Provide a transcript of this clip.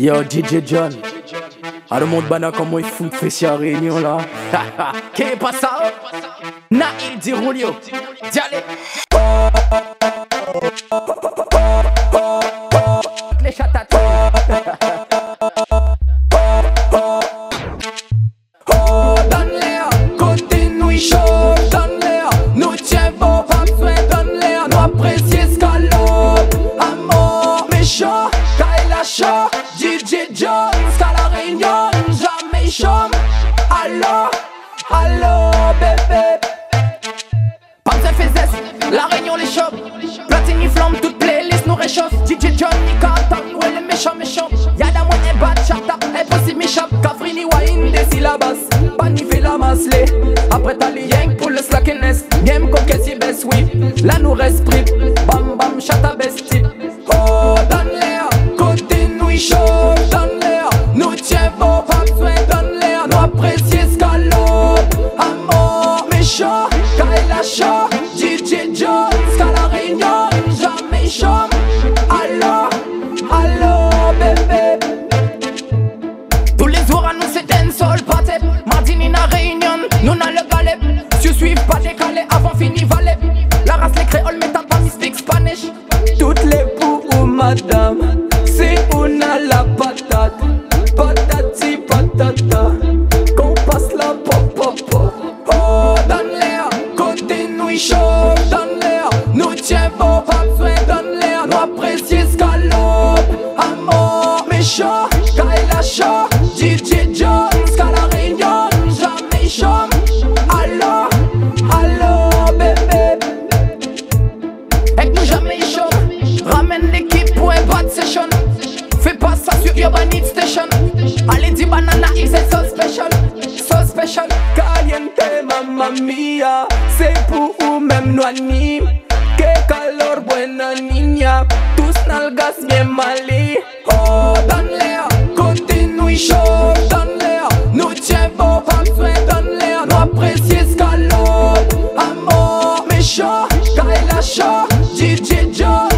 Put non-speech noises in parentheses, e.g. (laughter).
Yo, DJ John. A le monde bana comme moi, il fout fait à réunion là. (laughs) Qu'est pas ça? Na il dit. Diale. Bébé. Besoin fait zeste, la réunion les. Platini flamme, toute playlist nous réchauffe. DJ John, ouais les méchants méchants. Y'a moi bad des syllabas la Après t'as les pour le slackiness Game coquette si best oui Là Amour méchant Kyle chaud DJ la réunion Jamais chaud Allo Allo bébé Tous les jours à nous c'est dancehall na réunion, nous n'a le balai. Si suivent pas décalé avant fini valet. La race les créoles mais t'as pas speak Spanish. Toutes les pour ou madame, c'est una la no anim. Qué calor, buena niña. Tus nalgas bien malí. Oh, danlea, continue chaud Danlea, nu ce vă fac sue Danlea, nu apreciez calor. Amor, méchant, ca el așa Gigi Joe